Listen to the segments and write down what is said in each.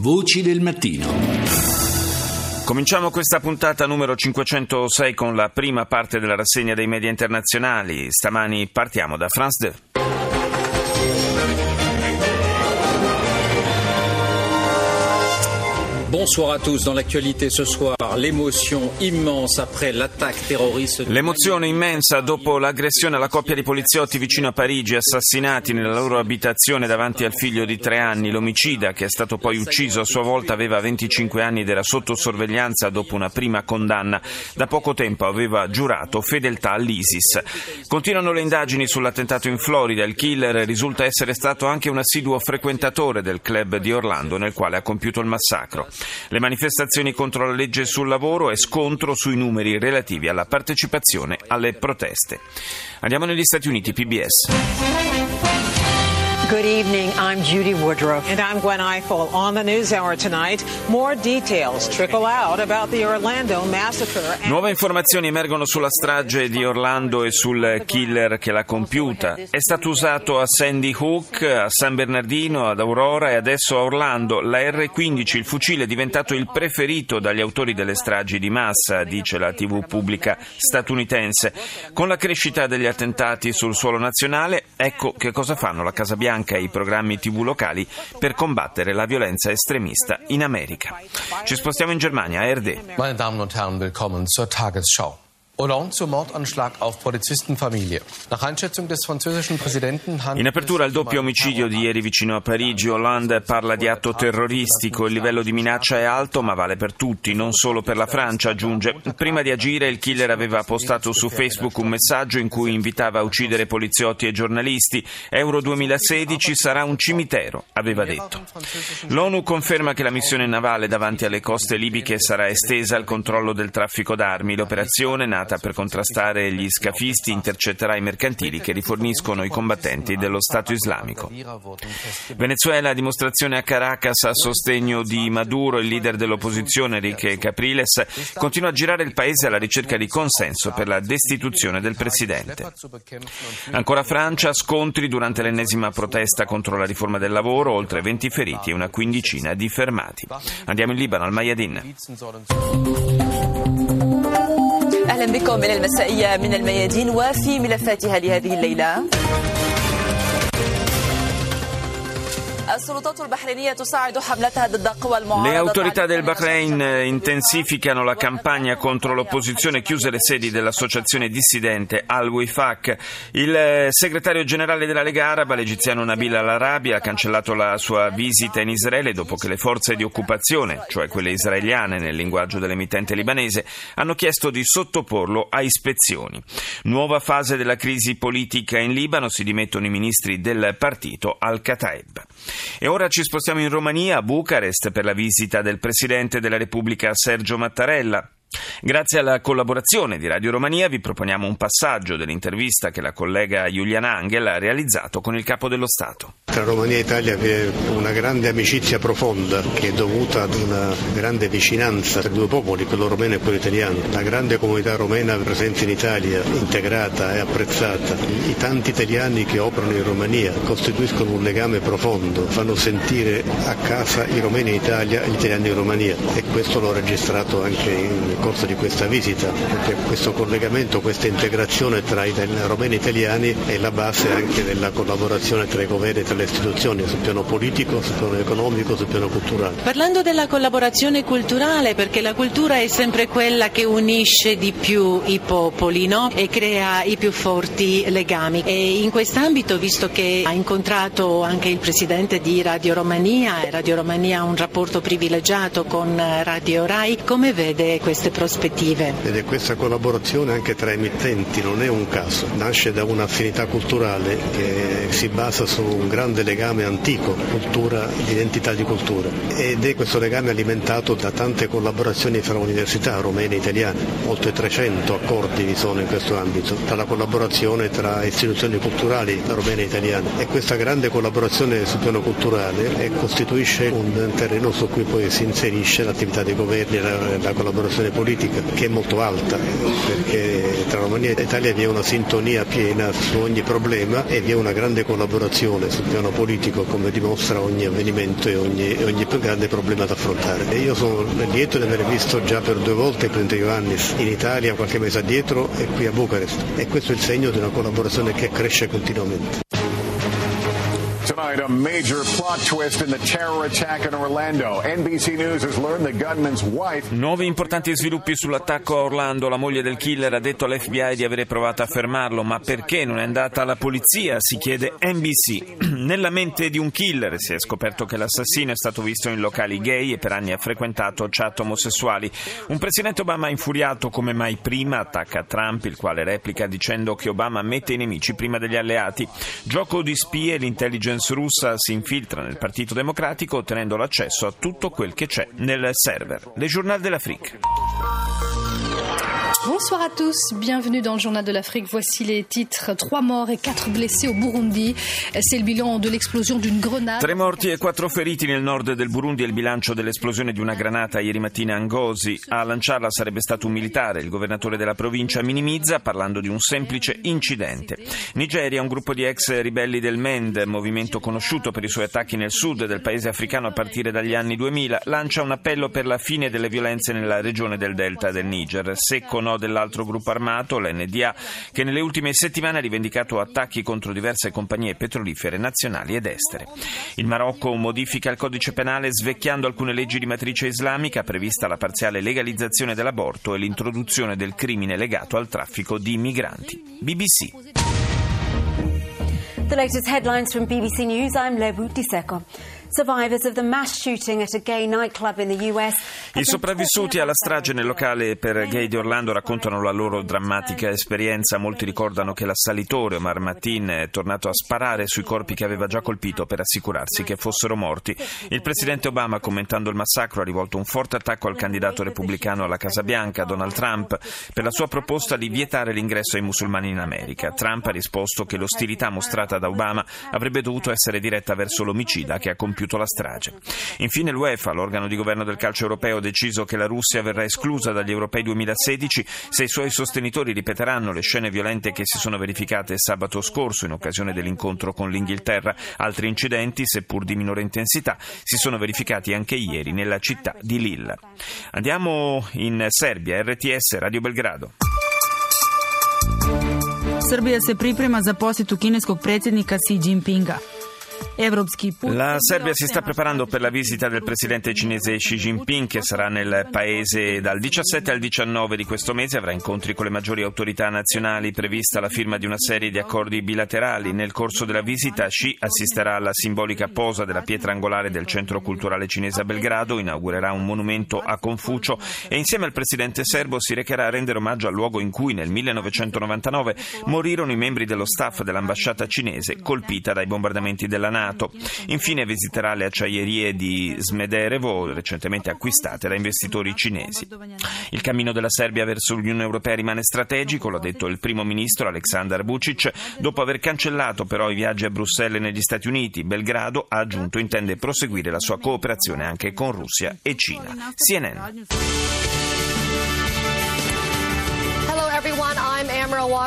Voci del mattino. Cominciamo questa puntata numero 506 con la prima parte della rassegna dei media internazionali. Stamani partiamo da France 2. Bonsoir à tous. Dans l'actualité ce soir, l'émotion immense après l'attaque terroriste. L'emozione immensa dopo l'aggressione alla coppia di poliziotti vicino a Parigi, assassinati nella loro abitazione davanti al figlio di tre anni. L'omicida, che è stato poi ucciso a sua volta, aveva 25 anni ed era sotto sorveglianza dopo una prima condanna. Da poco tempo aveva giurato fedeltà all'ISIS. Continuano le indagini sull'attentato in Florida. Il killer risulta essere stato anche un assiduo frequentatore del club di Orlando nel quale ha compiuto il massacro. Le manifestazioni contro la legge sul lavoro e scontro sui numeri relativi alla partecipazione alle proteste. Andiamo negli Stati Uniti, PBS. Good evening. I'm Judy Woodruff. And I'm Gwen Eiffel. On the News Hour tonight, more details trickle out about the Orlando massacre. Nuove informazioni emergono sulla strage di Orlando e sul killer che l'ha compiuta. È stato usato a Sandy Hook, a San Bernardino, ad Aurora e adesso a Orlando. La R-15, il fucile, è diventato il preferito dagli autori delle stragi di massa, dice la TV pubblica statunitense. Con la crescita degli attentati sul suolo nazionale, ecco che cosa fanno la Casa Bianca anche ai programmi tv locali per combattere la violenza estremista in America. Ci spostiamo in Germania, a RD. Meine Damen und Herren, willkommen zur Tagesschau. In apertura al doppio omicidio di ieri vicino a Parigi, Hollande parla di atto terroristico. Il livello di minaccia è alto, ma vale per tutti, non solo per la Francia, aggiunge. Prima di agire, il killer aveva postato su Facebook un messaggio in cui invitava a uccidere poliziotti e giornalisti. Euro 2016 sarà un cimitero, aveva detto. L'ONU conferma che la missione navale davanti alle coste libiche sarà estesa al controllo del traffico d'armi. L'operazione, nata per contrastare gli scafisti intercetterà i mercantili che riforniscono i combattenti dello Stato islamico. Venezuela, dimostrazione a Caracas a sostegno di Maduro, il leader dell'opposizione Enrique Capriles, continua a girare il paese alla ricerca di consenso per la destituzione del presidente. Ancora Francia, scontri durante l'ennesima protesta contro la riforma del lavoro, oltre 20 feriti e una quindicina di fermati. Andiamo in Libano, al Mayadin. أهلا بكم من المسائية من الميادين وفي ملفاتها لهذه الليلة. Le autorità del Bahrain intensificano la campagna contro l'opposizione, chiuse le sedi dell'associazione dissidente Al-Wifaq. Il segretario generale della Lega Araba, l'egiziano Nabil al-Arabi, ha cancellato la sua visita in Israele dopo che le forze di occupazione, cioè quelle israeliane nel linguaggio dell'emittente libanese, hanno chiesto di sottoporlo a ispezioni. Nuova fase della crisi politica in Libano, si dimettono i ministri del partito Al-Kataeb. E ora ci spostiamo in Romania, a Bucarest, per la visita del Presidente della Repubblica Sergio Mattarella. Grazie alla collaborazione di Radio Romania vi proponiamo un passaggio dell'intervista che la collega Giuliana Angel ha realizzato con il Capo dello Stato. Tra Romania e Italia vi è una grande amicizia profonda che è dovuta ad una grande vicinanza tra i due popoli, quello romeno e quello italiano. La grande comunità romena presente in Italia, integrata e apprezzata. I tanti italiani che operano in Romania costituiscono un legame profondo, fanno sentire a casa i romeni in Italia e gli italiani in Romania e questo l'ho registrato anche in corso di questa visita, perché questo collegamento, questa integrazione tra i romeni e italiani è la base anche della collaborazione tra i governi e tra le istituzioni sul piano politico, sul piano economico, sul piano culturale. Parlando della collaborazione culturale, perché la cultura è sempre quella che unisce di più i popoli no? e crea i più forti legami. E in quest'ambito, visto che ha incontrato anche il presidente di Radio Romania Radio Romania ha un rapporto privilegiato con Radio Rai, come vede queste prospettive. Ed è questa collaborazione anche tra emittenti, non è un caso, nasce da un'affinità culturale che si basa su un grande legame antico, cultura, identità di cultura. Ed è questo legame alimentato da tante collaborazioni fra università romene e italiane, oltre 300 accordi vi sono in questo ambito, tra la collaborazione tra istituzioni culturali romene e italiane. E questa grande collaborazione sul piano culturale costituisce un terreno su cui poi si inserisce l'attività dei governi e la collaborazione politica che è molto alta perché tra Romania e Italia vi è una sintonia piena su ogni problema e vi è una grande collaborazione sul piano politico come dimostra ogni avvenimento e ogni, ogni grande problema da affrontare. E io sono lieto di aver visto già per due volte presidente Ioannis in Italia qualche mese addietro e qui a Bucarest e questo è il segno di una collaborazione che cresce continuamente. Tonight, a major plot twist in the terror attack in Orlando. NBC News has learned the gunman's wife. Nuovi importanti sviluppi sull'attacco a Orlando. La moglie del killer ha detto all'FBI di avere provato a fermarlo, ma perché non è andata alla polizia? Si chiede NBC. Nella mente di un killer si è scoperto che l'assassino è stato visto in locali gay e per anni ha frequentato chat omosessuali. Un presidente Obama infuriato come mai prima attacca Trump, il quale replica dicendo che Obama mette i nemici prima degli alleati. Gioco di spie, l'intelligence russa si infiltra nel Partito Democratico ottenendo l'accesso a tutto quel che c'è nel server. Le Journal de l'Afrique. Bonsoir à tous, bienvenue dans le Journal de l'Afrique. Voici les titres. Trois morts et quatre blessés au Burundi. C'est le bilan de l'explosion d'une grenade. Tre morti e quattro feriti nel nord del Burundi è il bilancio dell'esplosione di una granata ieri mattina a Ngozi. A lanciarla sarebbe stato un militare. Il governatore della provincia minimizza parlando di un semplice incidente. Nigeria, un gruppo di ex ribelli del MEND, movimento conosciuto per i suoi attacchi nel sud del paese africano a partire dagli anni 2000, lancia un appello per la fine delle violenze nella regione del delta del Niger. Secco no dell'altro gruppo armato, l'NDA, che nelle ultime settimane ha rivendicato attacchi contro diverse compagnie petrolifere nazionali ed estere. Il Marocco modifica il codice penale svecchiando alcune leggi di matrice islamica, prevista la parziale legalizzazione dell'aborto e l'introduzione del crimine legato al traffico di migranti. BBC. The latest headlines from BBC News. I'm Lebu Diseko. I sopravvissuti alla strage nel locale per gay di Orlando raccontano la loro drammatica esperienza. Molti ricordano che l'assalitore Omar Matin è tornato a sparare sui corpi che aveva già colpito per assicurarsi che fossero morti. Il presidente Obama, commentando il massacro, ha rivolto un forte attacco al candidato repubblicano alla Casa Bianca, Donald Trump, per la sua proposta di vietare l'ingresso ai musulmani in America. Trump ha risposto che l'ostilità mostrata da Obama avrebbe dovuto essere diretta verso l'omicida che ha compiuto compiuto la strage. Infine l'UEFA, l'organo di governo del calcio europeo, ha deciso che la Russia verrà esclusa dagli europei 2016 se i suoi sostenitori ripeteranno le scene violente che si sono verificate sabato scorso in occasione dell'incontro con l'Inghilterra. Altri incidenti, seppur di minore intensità, si sono verificati anche ieri nella città di Lille. Andiamo in Serbia, RTS, Radio Belgrado. Srbija se priprema za posjetu kineskog predsjednika Xi Jinpinga. La Serbia si sta preparando per la visita del presidente cinese Xi Jinping che sarà nel paese dal 17 al 19 di questo mese, avrà incontri con le maggiori autorità nazionali, prevista la firma di una serie di accordi bilaterali. Nel corso della visita Xi assisterà alla simbolica posa della pietra angolare del centro culturale cinese a Belgrado, inaugurerà un monumento a Confucio e insieme al presidente serbo si recherà a rendere omaggio al luogo in cui nel 1999 morirono i membri dello staff dell'ambasciata cinese colpita dai bombardamenti della NATO. Senato. Infine visiterà le acciaierie di Smederevo, recentemente acquistate da investitori cinesi. Il cammino della Serbia verso l'Unione Europea rimane strategico, l'ha detto il primo ministro Aleksandar Vucic, dopo aver cancellato però i viaggi a Bruxelles e negli Stati Uniti. Belgrado ha aggiunto intende proseguire la sua cooperazione anche con Russia e Cina. CNN.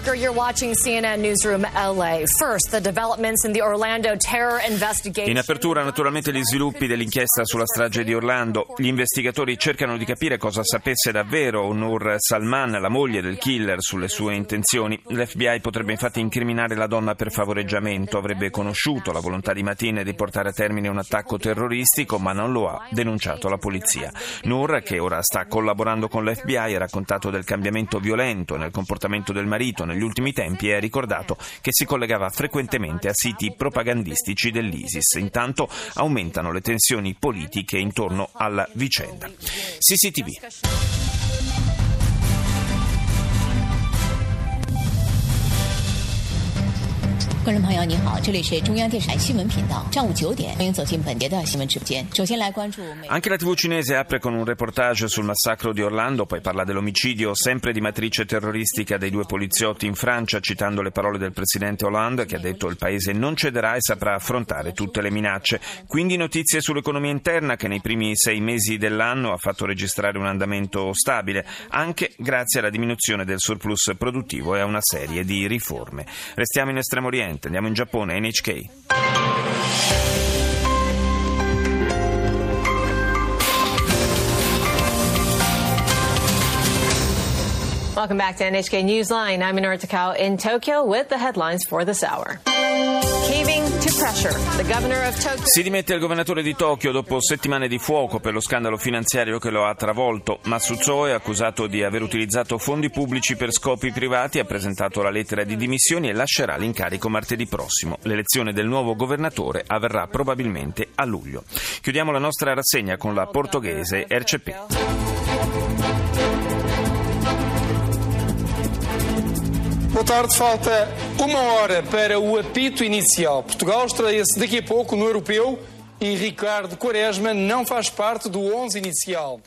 Walker. You're watching CNN Newsroom LA. First, the developments in the Orlando terror investigation. In apertura, naturalmente, gli sviluppi dell'inchiesta sulla strage di Orlando. Gli investigatori cercano di capire cosa sapesse davvero Nur Salman, la moglie del killer, sulle sue intenzioni. L'FBI potrebbe infatti incriminare la donna per favoreggiamento. Avrebbe conosciuto la volontà di Matin di portare a termine un attacco terroristico, ma non lo ha denunciato la polizia. Nur, che ora sta collaborando con l'FBI, ha raccontato del cambiamento violento nel comportamento del marito negli ultimi tempi ha ricordato che si collegava frequentemente a siti propagandistici dell'ISIS. Intanto aumentano le tensioni politiche intorno alla vicenda. CCTV. 观众朋友，你好，这里是中央电视台新闻频道，上午九点，欢迎走进本节的新闻直播间。首先来关注。Anche la TV cinese apre con un reportage sul massacro di Orlando, poi parla dell'omicidio sempre di matrice terroristica dei due poliziotti in Francia, citando le parole del presidente Hollande che ha detto il paese non cederà e saprà affrontare tutte le minacce. Quindi notizie sull'economia interna che nei primi sei mesi dell'anno ha fatto registrare un andamento stabile, anche grazie alla diminuzione del surplus produttivo e a una serie di riforme. Restiamo in Estremo Oriente. Andiamo in Giappone, NHK. Welcome back to NHK Newsline. I'm Minora Takao in Tokyo with the headlines for this hour. Caving to pressure. The governor of Tokyo. Si dimette il governatore di Tokyo dopo settimane di fuoco per lo scandalo finanziario che lo ha travolto. Matsuzo è accusato di aver utilizzato fondi pubblici per scopi privati, ha presentato la lettera di dimissioni e lascerà l'incarico martedì prossimo. L'elezione del nuovo governatore avverrà probabilmente a luglio. Chiudiamo la nostra rassegna con la portoghese RCP. Boa tarde. Falta uma hora para o apito inicial. Portugal estreia-se daqui a pouco no Europeu e Riccardo Quaresma non fa parte do 11 iniziale.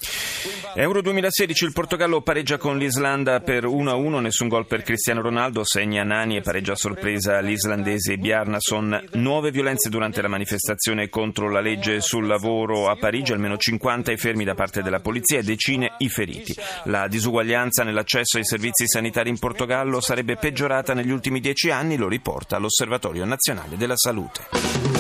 Euro 2016 il Portogallo pareggia con l'Islanda per 1-1, nessun gol per Cristiano Ronaldo, segna Nani e pareggia a sorpresa l'islandese Bjarnason. Nuove violenze durante la manifestazione contro la legge sul lavoro a Parigi, almeno 50 i fermi da parte della polizia e decine i feriti. La disuguaglianza nell'accesso ai servizi sanitari in Portogallo sarebbe peggiorata negli ultimi dieci anni, lo riporta l'Osservatorio Nazionale della Salute.